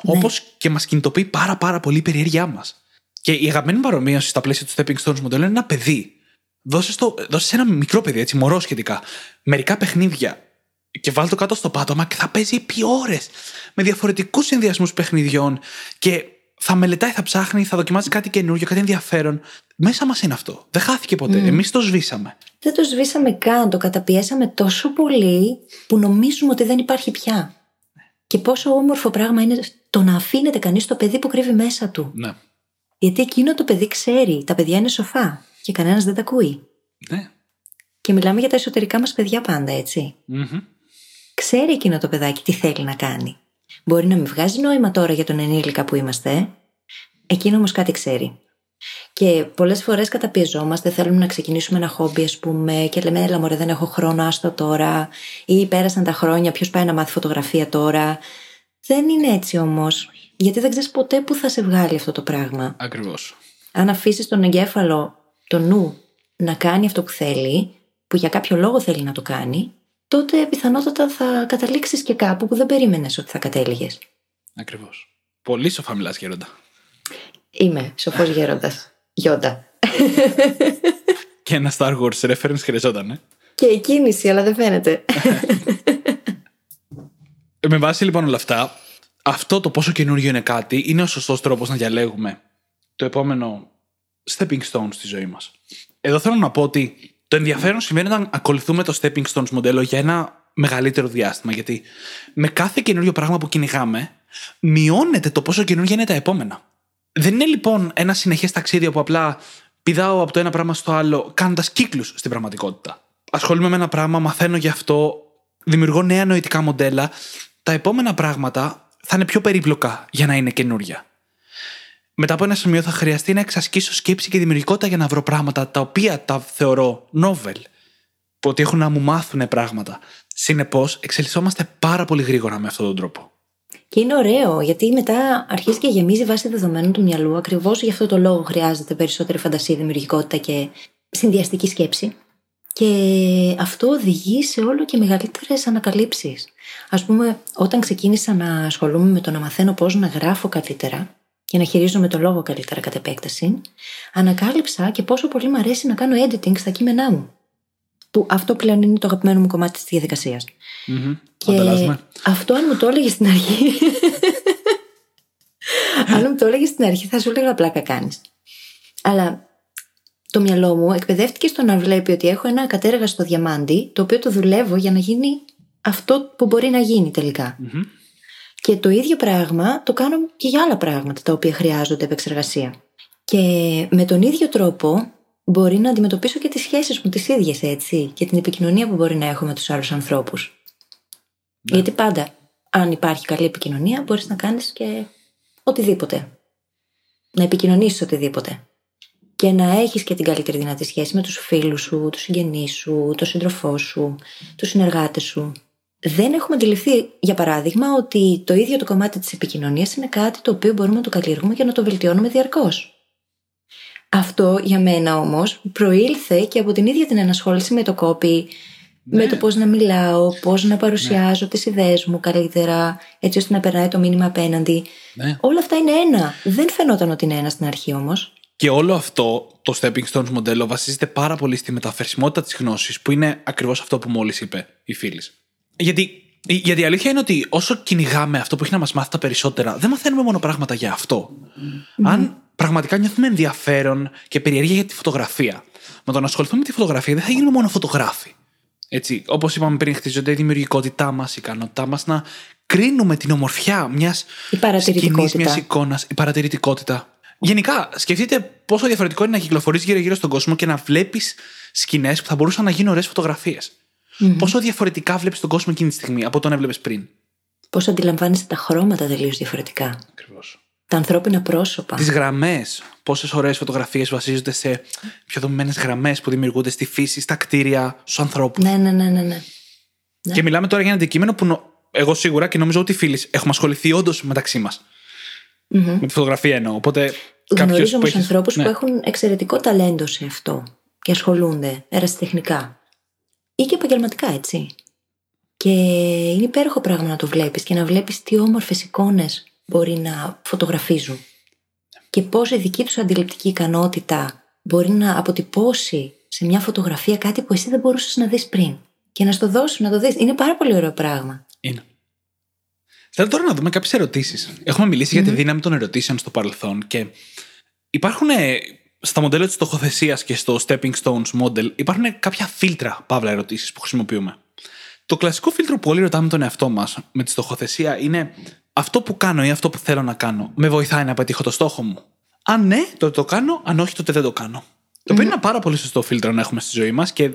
Όπως και μας κινητοποιεί πάρα πάρα πολύ η περιέργειά μας. Και η αγαπημένη μου παρομοίωση στα πλαίσια του Stepping Stones μοντέλου είναι ένα παιδί. Δώσε, το, δώσε σε ένα μικρό παιδί, έτσι, μωρό σχετικά, μερικά παιχνίδια και βάλει το κάτω στο πάτωμα και θα παίζει επί ώρες με διαφορετικούς συνδυασμούς παιχνιδιών και θα μελετάει, θα ψάχνει, θα δοκιμάζει κάτι καινούργιο, κάτι ενδιαφέρον. Μέσα μας είναι αυτό. Δεν χάθηκε ποτέ. Εμείς το σβήσαμε. δεν το σβήσαμε καν, το καταπιέσαμε τόσο πολύ που νομίζουμε ότι δεν υπάρχει πια. Και πόσο όμορφο πράγμα είναι το να αφήνεται κανείς το παιδί που κρύβει μέσα του. Ναι. Γιατί εκείνο το παιδί ξέρει, τα παιδιά είναι σοφά και κανένας δεν τα ακούει. Ναι. Και μιλάμε για τα εσωτερικά μας παιδιά πάντα, έτσι. Μμμ. Ξέρει εκείνο το παιδάκι τι θέλει να κάνει. Μπορεί να μην βγάζει νόημα τώρα για τον ενήλικα που είμαστε, εκείνο όμως κάτι ξέρει. Και πολλές φορές καταπιεζόμαστε, θέλουμε να ξεκινήσουμε ένα χόμπι, ας πούμε, και λέμε, Έλα, μωρέ, δεν έχω χρόνο, άστο τώρα. Ή πέρασαν τα χρόνια, ποιος πάει να μάθει φωτογραφία τώρα. Δεν είναι έτσι όμως. Γιατί δεν ξέρεις ποτέ πού θα σε βγάλει αυτό το πράγμα. Ακριβώς. Αν αφήσεις τον εγκέφαλο, το νου, να κάνει αυτό που θέλει, που για κάποιο λόγο θέλει να το κάνει, τότε πιθανότατα θα καταλήξεις και κάπου που δεν περίμενες ότι θα κατέληγες. Ακριβώς. Πολύ σοφά μιλάς, Γέροντα. Είμαι σοφός γέροντας. Γιόντα. Και ένα Star Wars reference χρειαζόταν, ε. Και η κίνηση, αλλά δεν φαίνεται. Ε, Με βάση λοιπόν όλα αυτά, αυτό το πόσο καινούριο είναι κάτι είναι ο σωστός τρόπος να διαλέγουμε το επόμενο stepping stone στη ζωή μας. Εδώ θέλω να πω ότι το ενδιαφέρον συμβαίνει όταν ακολουθούμε το stepping stones μοντέλο για ένα μεγαλύτερο διάστημα. Γιατί με κάθε καινούριο πράγμα που κυνηγάμε, μειώνεται το πόσο καινούργια είναι τα επόμενα. Δεν είναι λοιπόν ένα συνεχές ταξίδι που απλά πηδάω από το ένα πράγμα στο άλλο, κάνοντας κύκλους στην πραγματικότητα. Ασχολούμαι με ένα πράγμα, μαθαίνω γι' αυτό, δημιουργώ νέα νοητικά μοντέλα. Τα επόμενα πράγματα θα είναι πιο περίπλοκα για να είναι καινούρια. Μετά από ένα σημείο θα χρειαστεί να εξασκήσω σκέψη και δημιουργικότητα για να βρω πράγματα τα οποία τα θεωρώ novel. Που ότι έχουν να μου μάθουν πράγματα. Συνεπώς, εξελισσόμαστε πάρα πολύ γρήγορα με αυτόν τον τρόπο. Και είναι ωραίο, γιατί μετά αρχίζει και γεμίζει βάση δεδομένων του μυαλού. Ακριβώς γι' αυτό το λόγο χρειάζεται περισσότερη φαντασία, δημιουργικότητα και συνδυαστική σκέψη. Και αυτό οδηγεί σε όλο και μεγαλύτερες ανακαλύψεις. Α πούμε, όταν ξεκίνησα να ασχολούμαι με το να μαθαίνω πώς να γράφω καλύτερα και να χειρίζομαι το λόγο καλύτερα κατ' επέκταση, ανακάλυψα και πόσο πολύ μου αρέσει να κάνω editing στα κείμενά μου. Που αυτό πλέον είναι το αγαπημένο μου κομμάτι της διαδικασίας. Και Ανταλλάσσουμε. αυτό αν μου το έλεγες στην αρχή. αν μου το έλεγες στην αρχή, θα σου έλεγα πλάκα κάνεις. Αλλά το μυαλό μου εκπαιδεύτηκε στο να βλέπει ότι έχω ένα κατέργαστο διαμάντι, το οποίο το δουλεύω για να γίνει αυτό που μπορεί να γίνει τελικά. Και το ίδιο πράγμα το κάνω και για άλλα πράγματα τα οποία χρειάζονται επεξεργασία. Και με τον ίδιο τρόπο μπορεί να αντιμετωπίσω και τις σχέσεις μου τις ίδιες έτσι και την επικοινωνία που μπορεί να έχω με τους άλλους ανθρώπους. Γιατί πάντα αν υπάρχει καλή επικοινωνία μπορείς να κάνεις και οτιδήποτε. Να επικοινωνήσεις οτιδήποτε. και να έχεις και την καλύτερη δυνατή σχέση με τους φίλους σου, τους συγγενείς σου, τον σύντροφό σου, τους συνεργάτες σου. Δεν έχουμε αντιληφθεί, για παράδειγμα, ότι το ίδιο το κομμάτι της επικοινωνίας είναι κάτι το οποίο μπορούμε να το καλλιεργούμε και να το βελτιώνουμε διαρκώς. Αυτό για μένα όμως προήλθε και από την ίδια την ενασχόληση με το κόπι, με Ναι. το πώς να μιλάω, πώς να παρουσιάζω τις ιδέες μου καλύτερα, έτσι ώστε να περνάει το μήνυμα απέναντι. Ναι. Όλα αυτά είναι ένα. Δεν φαινόταν ότι είναι ένα στην αρχή όμως. Και όλο αυτό το Stepping Stones μοντέλο βασίζεται πάρα πολύ στη μεταφερσιμότητα της γνώσης, που είναι ακριβώς αυτό που μόλις είπε η φίλης. Γιατί, γιατί η αλήθεια είναι ότι όσο κυνηγάμε αυτό που έχει να μας μάθει τα περισσότερα, δεν μαθαίνουμε μόνο πράγματα για αυτό. Αν πραγματικά νιώθουμε ενδιαφέρον και περιέργεια για τη φωτογραφία, με το να ασχοληθούμε με τη φωτογραφία δεν θα γίνουμε μόνο φωτογράφοι. Έτσι, όπως είπαμε πριν, χτίζονται η δημιουργικότητά μας, η ικανότητά μας να κρίνουμε την ομορφιά μιας Η παρατηρητικότητα. μιας εικόνας, η παρατηρητικότητα. Γενικά, σκεφτείτε πόσο διαφορετικό είναι να κυκλοφορείς γύρω-γύρω στον κόσμο και να βλέπεις σκηνές που θα μπορούσαν να γίνουν ωραίες φωτογραφίες. Πόσο διαφορετικά βλέπεις τον κόσμο εκείνη τη στιγμή από τον έβλεπες πριν; Πώς αντιλαμβάνεσαι τα χρώματα τελείως διαφορετικά; Ακριβώς. Τα ανθρώπινα πρόσωπα; Τις γραμμές. Πόσες ωραίες φωτογραφίες βασίζονται σε πιο δομημένες γραμμές που δημιουργούνται στη φύση, στα κτίρια, στους ανθρώπους. Ναι, ναι, ναι, ναι. ναι. Και μιλάμε τώρα για ένα αντικείμενο που νο- εγώ σίγουρα και νομίζω ότι οι φίλοι έχουμε ασχοληθεί όντως μεταξύ μας. Με τη φωτογραφία εννοώ. Οπότε κάποιος Γνωρίζω που όμω έχει. ανθρώπους Ναι. που έχουν εξαιρετικό ταλέντο σε αυτό και ασχολούνται ερασιτεχνικά. Ή και επαγγελματικά, έτσι. Και είναι υπέροχο πράγμα να το βλέπεις και να βλέπεις τι όμορφες εικόνες μπορεί να φωτογραφίζουν. Και πώς η δική τους αντιληπτική ικανότητα μπορεί να αποτυπώσει σε μια φωτογραφία κάτι που εσύ δεν μπορούσες να δεις πριν. Και να στο δώσουν, να το δεις. Είναι πάρα πολύ ωραίο πράγμα. Είναι. Θέλω τώρα να δούμε κάποιες ερωτήσεις. Έχουμε μιλήσει για τη δύναμη των ερωτήσεων στο παρελθόν και υπάρχουν ε, στα μοντέλα της στοχοθεσία και στο Stepping Stones model υπάρχουν κάποια φίλτρα παύλα ερωτήσεις που χρησιμοποιούμε. Το κλασικό φίλτρο που όλοι ρωτάμε τον εαυτό μας με τη στοχοθεσία είναι αυτό που κάνω ή αυτό που θέλω να κάνω με βοηθάει να πετύχω το στόχο μου; Αν ναι, τότε το κάνω, αν όχι, τότε δεν το κάνω. Το οποίο είναι ένα πάρα πολύ σωστό φίλτρο να έχουμε στη ζωή μας και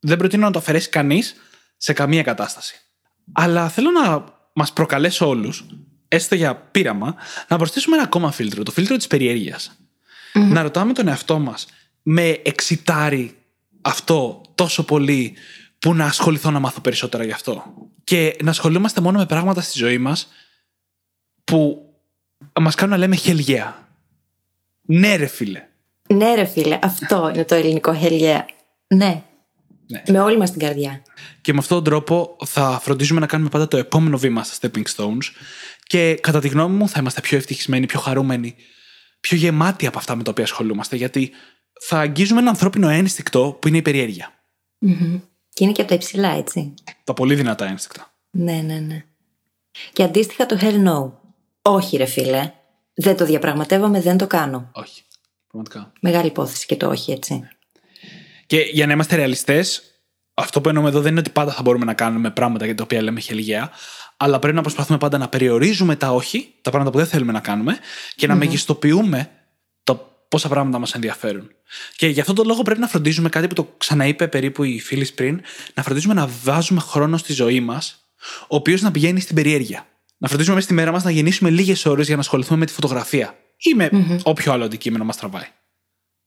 δεν προτείνω να το αφαιρέσει κανείς σε καμία κατάσταση. Αλλά θέλω να μας προκαλέσω όλους, έστω για πείραμα, να προσθέσουμε ένα ακόμα φίλτρο, το φίλτρο της περιέργειας. Να ρωτάμε τον εαυτό μας, με εξητάρει αυτό τόσο πολύ που να ασχοληθώ να μάθω περισσότερα γι' αυτό; Και να ασχολούμαστε μόνο με πράγματα στη ζωή μας που μας κάνουν να λέμε hell yeah. Ναι, ρε φίλε. Ναι, ρε φίλε, αυτό είναι το ελληνικό hell yeah. Ναι. Ναι. Με όλη μας την καρδιά. Και με αυτόν τον τρόπο θα φροντίζουμε να κάνουμε πάντα το επόμενο βήμα στα Stepping Stones και κατά τη γνώμη μου θα είμαστε πιο ευτυχισμένοι, πιο χαρούμενοι, πιο γεμάτοι από αυτά με τα οποία ασχολούμαστε γιατί θα αγγίζουμε ένα ανθρώπινο ένστικτο που είναι η περιέργεια. Μμμ. Και είναι και από τα υψηλά, έτσι. Τα πολύ δυνατά ένστικτα. Ναι, ναι, ναι. Και αντίστοιχα το hell no. Όχι, ρε φίλε. Δεν το διαπραγματεύομαι, δεν το κάνω. Όχι. Πραγματικά. Μεγάλη υπόθεση και το όχι, έτσι. Και για να είμαστε ρεαλιστές, αυτό που εννοούμε εδώ δεν είναι ότι πάντα θα μπορούμε να κάνουμε πράγματα για τα οποία λέμε χελιγαία, αλλά πρέπει να προσπαθούμε πάντα να περιορίζουμε τα όχι, τα πράγματα που δεν θέλουμε να κάνουμε, και να μεγιστοποιούμε τα πόσα πράγματα μας ενδιαφέρουν. Και γι' αυτόν τον λόγο πρέπει να φροντίζουμε κάτι που το ξαναείπε περίπου η φίλης πριν, να φροντίζουμε να βάζουμε χρόνο στη ζωή μας, ο οποίος να πηγαίνει στην περιέργεια. Να φροντίζουμε μέσα στη μέρα μας να γεννήσουμε λίγες ώρες για να ασχοληθούμε με τη φωτογραφία ή με όποιο άλλο αντικείμενο μας τραβάει.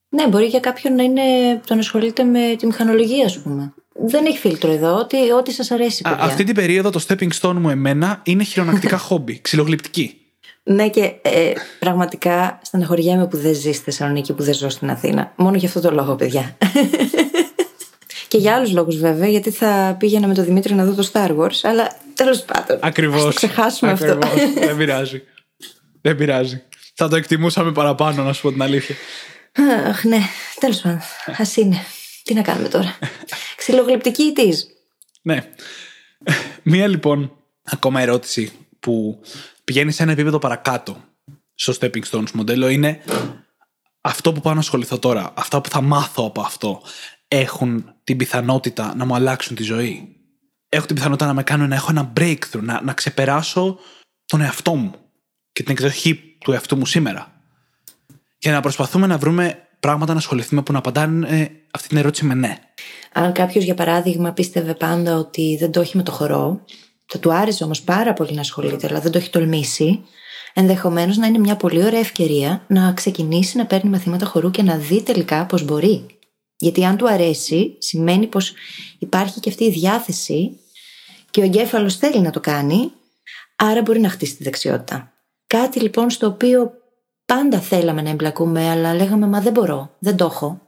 Ναι, μπορεί για κάποιον να είναι τον ασχολείται με τη μηχανολογία, ας πούμε. Δεν έχει φίλτρο εδώ, ότι, ό,τι σας αρέσει, Α, παιδιά. αυτή την περίοδο το stepping stone μου εμένα είναι χειρονακτικά χόμπι, ξυλογλυπτική. Ναι, και ε, πραγματικά στεναχωριέμαι που δεν ζει στη Θεσσαλονίκη, που δεν ζω στην Αθήνα. Μόνο για αυτό το λόγο, παιδιά. και για άλλους λόγους, βέβαια, γιατί θα πήγαινα με τον Δημήτρη να δω το Star Wars, αλλά τέλος πάντων. Ακριβώς. Ας το ξεχάσουμε αυτό. Δεν πειράζει. Δεν πειράζει. Θα το εκτιμούσαμε παραπάνω, να σου πω την αλήθεια. Αχ, ναι, τέλος πάντων. Α είναι. Τι να κάνουμε τώρα; Ξυλογλυπτική ή της; Ναι. Μία λοιπόν ακόμα ερώτηση που πηγαίνει σε ένα επίπεδο παρακάτω στο stepping stones μοντέλο είναι αυτό που πάω να ασχοληθώ τώρα, αυτά που θα μάθω από αυτό έχουν την πιθανότητα να μου αλλάξουν τη ζωή; Έχω την πιθανότητα να με κάνουν να έχω ένα breakthrough, να, να ξεπεράσω τον εαυτό μου και την εκδοχή του εαυτού μου σήμερα. Και να προσπαθούμε να βρούμε πράγματα να ασχοληθούμε που να απαντάνε ε, αυτή την ερώτηση με ναι. Αν κάποιος, για παράδειγμα, πίστευε πάντα ότι δεν το έχει με το χορό, θα του άρεσε όμως πάρα πολύ να ασχολείται, αλλά δεν το έχει τολμήσει, ενδεχομένως να είναι μια πολύ ωραία ευκαιρία να ξεκινήσει να παίρνει μαθήματα χορού και να δει τελικά πώς μπορεί. Γιατί αν του αρέσει, σημαίνει πως υπάρχει και αυτή η διάθεση και ο εγκέφαλος θέλει να το κάνει, άρα μπορεί να χτίσει τη δεξιότητα. Κάτι λοιπόν στο οποίο πάντα θέλαμε να εμπλακούμε, αλλά λέγαμε Μα δεν μπορώ, δεν το έχω.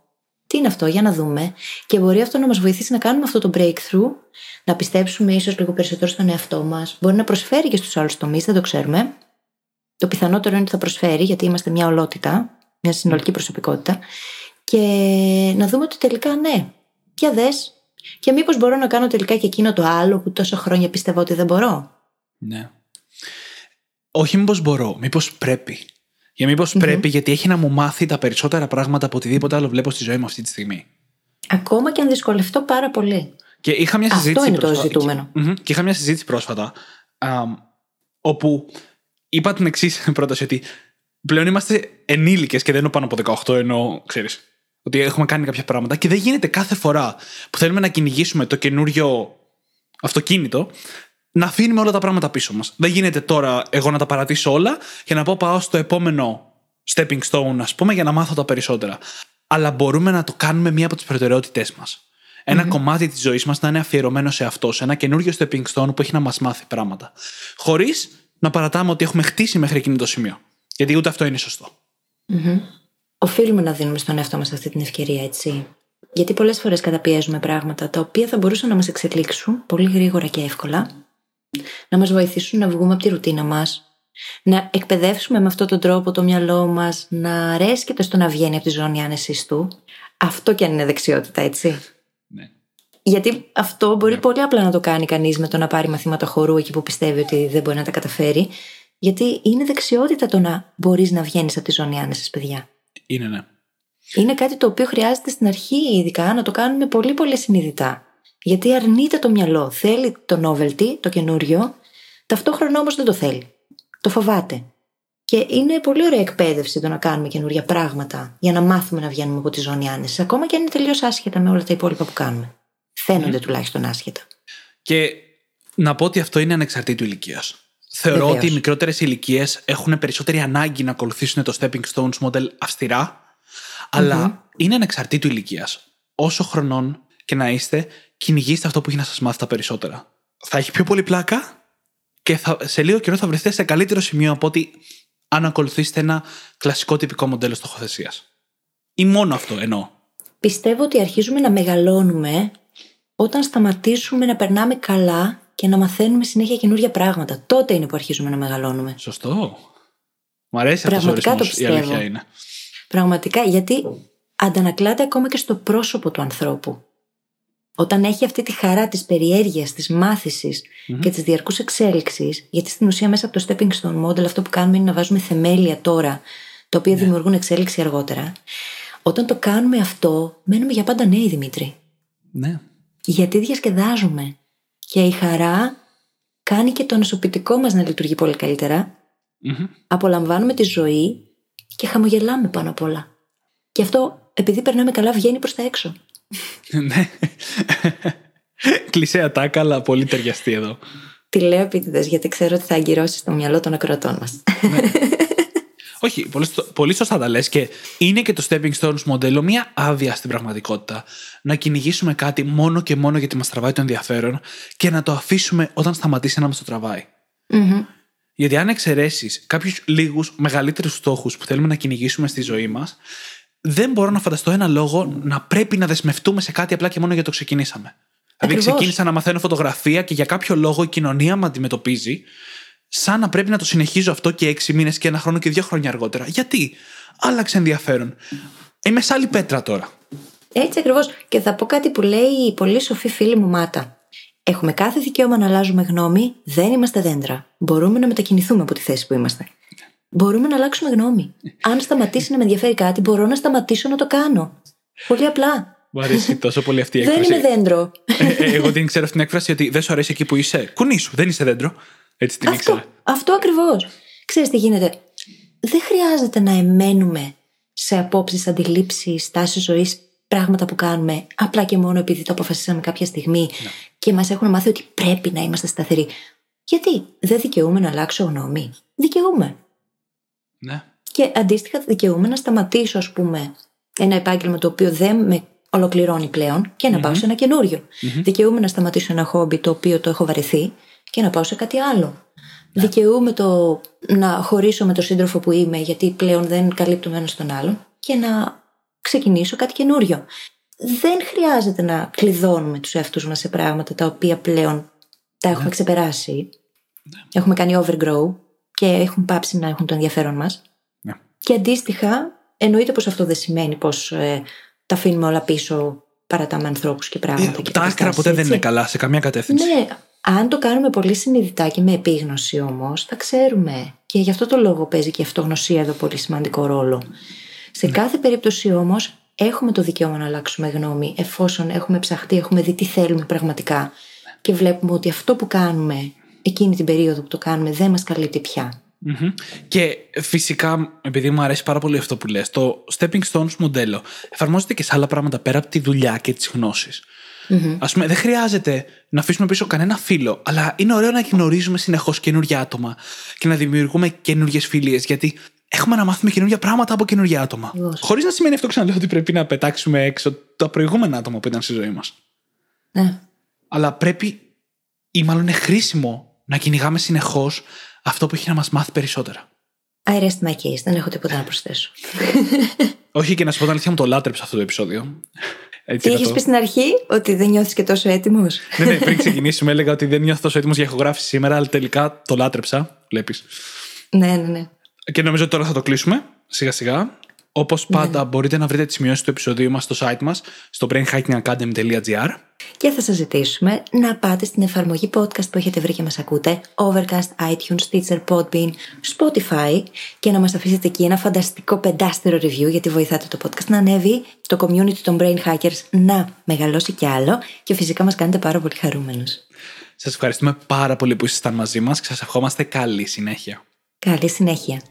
Τι είναι αυτό, για να δούμε. Και μπορεί αυτό να μας βοηθήσει να κάνουμε αυτό το breakthrough, να πιστέψουμε ίσως λίγο περισσότερο στον εαυτό μας. Μπορεί να προσφέρει και στους άλλους τομείς, δεν το ξέρουμε. Το πιθανότερο είναι ότι θα προσφέρει, γιατί είμαστε μια ολότητα, μια συνολική προσωπικότητα. Και να δούμε ότι τελικά ναι, για δες. Και μήπως μπορώ να κάνω τελικά και εκείνο το άλλο που τόσο χρόνια πιστεύω ότι δεν μπορώ. Ναι. Όχι μήπως μπορώ, μήπως πρέπει. Για μήπως πρέπει, γιατί έχει να μου μάθει τα περισσότερα πράγματα από οτιδήποτε άλλο βλέπω στη ζωή μου αυτή τη στιγμή. Ακόμα και αν δυσκολευτώ πάρα πολύ. Και είχα μια συζήτηση. Αυτό είναι πρόσφατα... το ζητούμενο. Και, και είχα μια συζήτηση πρόσφατα, α, όπου είπα την εξής πρόταση, ότι πλέον είμαστε ενήλικες και δεν είναι πάνω από 18, ενώ ξέρεις. Ότι έχουμε κάνει κάποια πράγματα και δεν γίνεται κάθε φορά που θέλουμε να κυνηγήσουμε το καινούριο αυτοκίνητο να αφήνουμε όλα τα πράγματα πίσω μας. Δεν γίνεται τώρα εγώ να τα παρατήσω όλα και να πω πάω στο επόμενο stepping stone, ας πούμε, για να μάθω τα περισσότερα. Αλλά μπορούμε να το κάνουμε μία από τις προτεραιότητές μας. Ένα κομμάτι της ζωής μας να είναι αφιερωμένο σε αυτό, σε ένα καινούριο stepping stone που έχει να μας μάθει πράγματα. Χωρίς να παρατάμε ότι έχουμε χτίσει μέχρι εκείνο το σημείο. Γιατί ούτε αυτό είναι σωστό. Mm-hmm. Οφείλουμε να δίνουμε στον εαυτό μας αυτή την ευκαιρία, έτσι. Γιατί πολλές φορές καταπιέζουμε πράγματα τα οποία θα μπορούσαν να μας εξελίξουν πολύ γρήγορα και εύκολα, να μας βοηθήσουν να βγούμε από τη ρουτίνα μας, να εκπαιδεύσουμε με αυτόν τον τρόπο το μυαλό μας να αρέσκεται στο να βγαίνει από τη ζώνη άνεση του. Αυτό και αν είναι δεξιότητα, έτσι. Ναι. Γιατί αυτό μπορεί ναι. πολύ απλά να το κάνει κανείς με το να πάρει μαθήματα χορού εκεί που πιστεύει ότι δεν μπορεί να τα καταφέρει. Γιατί είναι δεξιότητα το να μπορείς να βγαίνεις από τη ζώνη άνεσης, παιδιά. Είναι, ναι. Είναι κάτι το οποίο χρειάζεται στην αρχή, ειδικά, να το κάνουμε πολύ πολύ συνειδητά. Γιατί αρνείται το μυαλό. Θέλει το novelty, το καινούριο, ταυτόχρονα όμως δεν το θέλει. Το φοβάται. Και είναι πολύ ωραία εκπαίδευση το να κάνουμε καινούργια πράγματα για να μάθουμε να βγαίνουμε από τη ζώνη άνεση, ακόμα και αν είναι τελείως άσχετα με όλα τα υπόλοιπα που κάνουμε. Φαίνονται τουλάχιστον άσχετα. Και να πω ότι αυτό είναι ανεξαρτήτου ηλικίας. Θεωρώ Βεβαίως. ότι οι μικρότερες ηλικίες έχουν περισσότερη ανάγκη να ακολουθήσουν το stepping stones model αυστηρά, αλλά είναι ανεξαρτήτου ηλικίας. Όσο χρονών και να είστε, κυνηγήστε αυτό που έχει να σας μάθει τα περισσότερα. Θα έχει πιο πολύ πλάκα και θα, σε λίγο καιρό θα βρεθείτε σε καλύτερο σημείο από ότι αν ακολουθήσετε ένα κλασικό τυπικό μοντέλο στοχοθεσίας. Ή μόνο αυτό εννοώ. Πιστεύω ότι αρχίζουμε να μεγαλώνουμε όταν σταματήσουμε να περνάμε καλά και να μαθαίνουμε συνέχεια καινούργια πράγματα. Τότε είναι που αρχίζουμε να μεγαλώνουμε. Σωστό. Μ' αρέσει αυτός ο το πιστεύω. Η αλήθεια είναι. Πραγματικά, γιατί αντανακλάται ακόμα και στο πρόσωπο του ανθρώπου. Όταν έχει αυτή τη χαρά της περιέργειας, της μαθηση και της διαρκούς εξέλιξης, γιατί στην ουσία μέσα από το stepping stone model αυτό που κάνουμε είναι να βάζουμε θεμέλια τώρα, τα οποία ναι. δημιουργούν εξέλιξη αργότερα. Όταν το κάνουμε αυτό, μένουμε για πάντα νέοι, Δημήτρη. Ναι. Γιατί διασκεδάζουμε. Και η χαρά κάνει και το νοσοποιητικό μας να λειτουργεί πολύ Απολαμβάνουμε τη ζωή και χαμογελάμε πάνω απ' όλα. Και αυτό, επειδή περνάμε καλά, βγαίνει προς τα έξω. Ναι. Κλεισέ ατάκα, αλλά πολύ ταιριαστή εδώ. Τη λέω επίτηδες, γιατί ξέρω ότι θα αγκυρώσεις το μυαλό των ακροατών μας. Ναι. Όχι, πολύ, πολύ σωστά τα λες. Και είναι και το stepping stones μοντέλο μια άδεια στην πραγματικότητα. Να κυνηγήσουμε κάτι μόνο και μόνο γιατί μας τραβάει το ενδιαφέρον και να το αφήσουμε όταν σταματήσει να μας το τραβάει. Mm-hmm. Γιατί αν εξαιρέσεις κάποιους λίγους μεγαλύτερους στόχους που θέλουμε να κυνηγήσουμε στη ζωή μας, δεν μπορώ να φανταστώ ένα λόγο να πρέπει να δεσμευτούμε σε κάτι απλά και μόνο για το ξεκινήσαμε. Δηλαδή, ξεκίνησα να μαθαίνω φωτογραφία και για κάποιο λόγο η κοινωνία με αντιμετωπίζει σαν να πρέπει να το συνεχίζω αυτό και έξι μήνες και ένα χρόνο και δύο χρόνια αργότερα. Γιατί; Άλλαξε ενδιαφέρον. Είμαι σε άλλη πέτρα τώρα. Έτσι ακριβώς. Και θα πω κάτι που λέει η πολύ σοφή φίλη μου Μάτα. Έχουμε κάθε δικαίωμα να αλλάζουμε γνώμη, δεν είμαστε δέντρα. Μπορούμε να μετακινηθούμε από τη θέση που είμαστε. Μπορούμε να αλλάξουμε γνώμη. Αν σταματήσει να με ενδιαφέρει κάτι, μπορώ να σταματήσω να το κάνω. Πολύ απλά. Μου αρέσει τόσο πολύ αυτή η έκφραση. δεν είμαι δέντρο. Ε, ε, εγώ δεν ξέρω αυτή την έκφραση ότι δεν σου αρέσει εκεί που είσαι. Κουνήσου, δεν είσαι δέντρο. Έτσι την αυτό, Αυτό ακριβώς. Ξέρεις τι γίνεται. Δεν χρειάζεται να εμένουμε σε απόψεις, αντιλήψεις, τάσεις ζωής, πράγματα που κάνουμε απλά και μόνο επειδή το αποφασίσαμε κάποια στιγμή ναι. και μας έχουν μάθει ότι πρέπει να είμαστε σταθεροί. Γιατί δεν δικαιούμαι να αλλάξω γνώμη. Δικαιούμαι. Ναι. Και αντίστοιχα δικαιούμαι να σταματήσω, ας πούμε, ένα επάγγελμα το οποίο δεν με ολοκληρώνει πλέον και να πάω σε ένα καινούριο. Δικαιούμαι να σταματήσω ένα χόμπι το οποίο το έχω βαρεθεί και να πάω σε κάτι άλλο. Δικαιούμαι το να χωρίσω με τον σύντροφο που είμαι γιατί πλέον δεν καλύπτουμε ένα τον άλλον και να ξεκινήσω κάτι καινούριο. Δεν χρειάζεται να κλειδώνουμε τους εαυτούς μας σε πράγματα τα οποία πλέον τα έχουμε ξεπεράσει. Έχουμε κάνει overgrow και έχουν πάψει να έχουν το ενδιαφέρον μας. Ναι. Και αντίστοιχα, εννοείται πως αυτό δεν σημαίνει πως ε, τα αφήνουμε όλα πίσω, παρατάμε ανθρώπους και πράγματα. Ε, και τα άκρα καταστάσεις, ποτέ δεν έτσι. είναι καλά σε καμία κατεύθυνση. Ναι, αν το κάνουμε πολύ συνειδητά και με επίγνωση όμως, θα ξέρουμε. Και γι' αυτό το λόγο παίζει και η αυτογνωσία εδώ πολύ σημαντικό ρόλο. Σε Ναι. κάθε περίπτωση όμως, έχουμε το δικαίωμα να αλλάξουμε γνώμη, εφόσον έχουμε ψαχτεί, έχουμε δει τι θέλουμε πραγματικά και βλέπουμε ότι αυτό που κάνουμε εκείνη την περίοδο που το κάνουμε δεν μας καλύπτει πια. Μμμ. Και φυσικά, επειδή μου αρέσει πάρα πολύ αυτό που λες, το stepping stones μοντέλο εφαρμόζεται και σε άλλα πράγματα πέρα από τη δουλειά και τις γνώσεις. Ας πούμε, δεν χρειάζεται να αφήσουμε πίσω κανένα φίλο, αλλά είναι ωραίο να γνωρίζουμε συνεχώς καινούργια άτομα και να δημιουργούμε καινούργιες φιλίες, γιατί έχουμε να μάθουμε καινούργια πράγματα από καινούργια άτομα. Ακριβώς. Χωρίς να σημαίνει αυτό ξαναλέω ότι πρέπει να πετάξουμε έξω τα προηγούμενα άτομα που ήταν στη ζωή μας. Ναι. Αλλά πρέπει, ή μάλλον είναι χρήσιμο, να κυνηγάμε συνεχώς αυτό που έχει να μας μάθει περισσότερα. I rest my case, δεν έχω τίποτα να προσθέσω. Όχι και να σου πω την αλήθεια μου το λάτρεψα αυτό το επεισόδιο. Έτσι Τι καθώ- είχε πει στην αρχή, ότι δεν νιώθεις και τόσο έτοιμος; ναι, ναι, πριν ξεκινήσουμε έλεγα ότι δεν νιώθω τόσο έτοιμος για ηχογράφηση σήμερα, αλλά τελικά το λάτρεψα. Βλέπεις. ναι, ναι, ναι. Και νομίζω ότι τώρα θα το κλείσουμε σιγά σιγά. Όπως πάντα, μπορείτε να βρείτε τις σημειώσεις του επεισοδίου μας στο site μας, στο brainhackingacademy.gr. Και θα σας ζητήσουμε να πάτε στην εφαρμογή podcast που έχετε βρει και μας ακούτε, Overcast, iTunes, Stitcher, Podbean, Spotify και να μας αφήσετε εκεί ένα φανταστικό πεντάστερο review γιατί βοηθάτε το podcast να ανέβει, το community των Brain Hackers να μεγαλώσει κι άλλο και φυσικά μας κάνετε πάρα πολύ χαρούμενους. Σας ευχαριστούμε πάρα πολύ που ήσασταν μαζί μας και σας ευχόμαστε καλή συνέχεια. Καλή συνέχεια.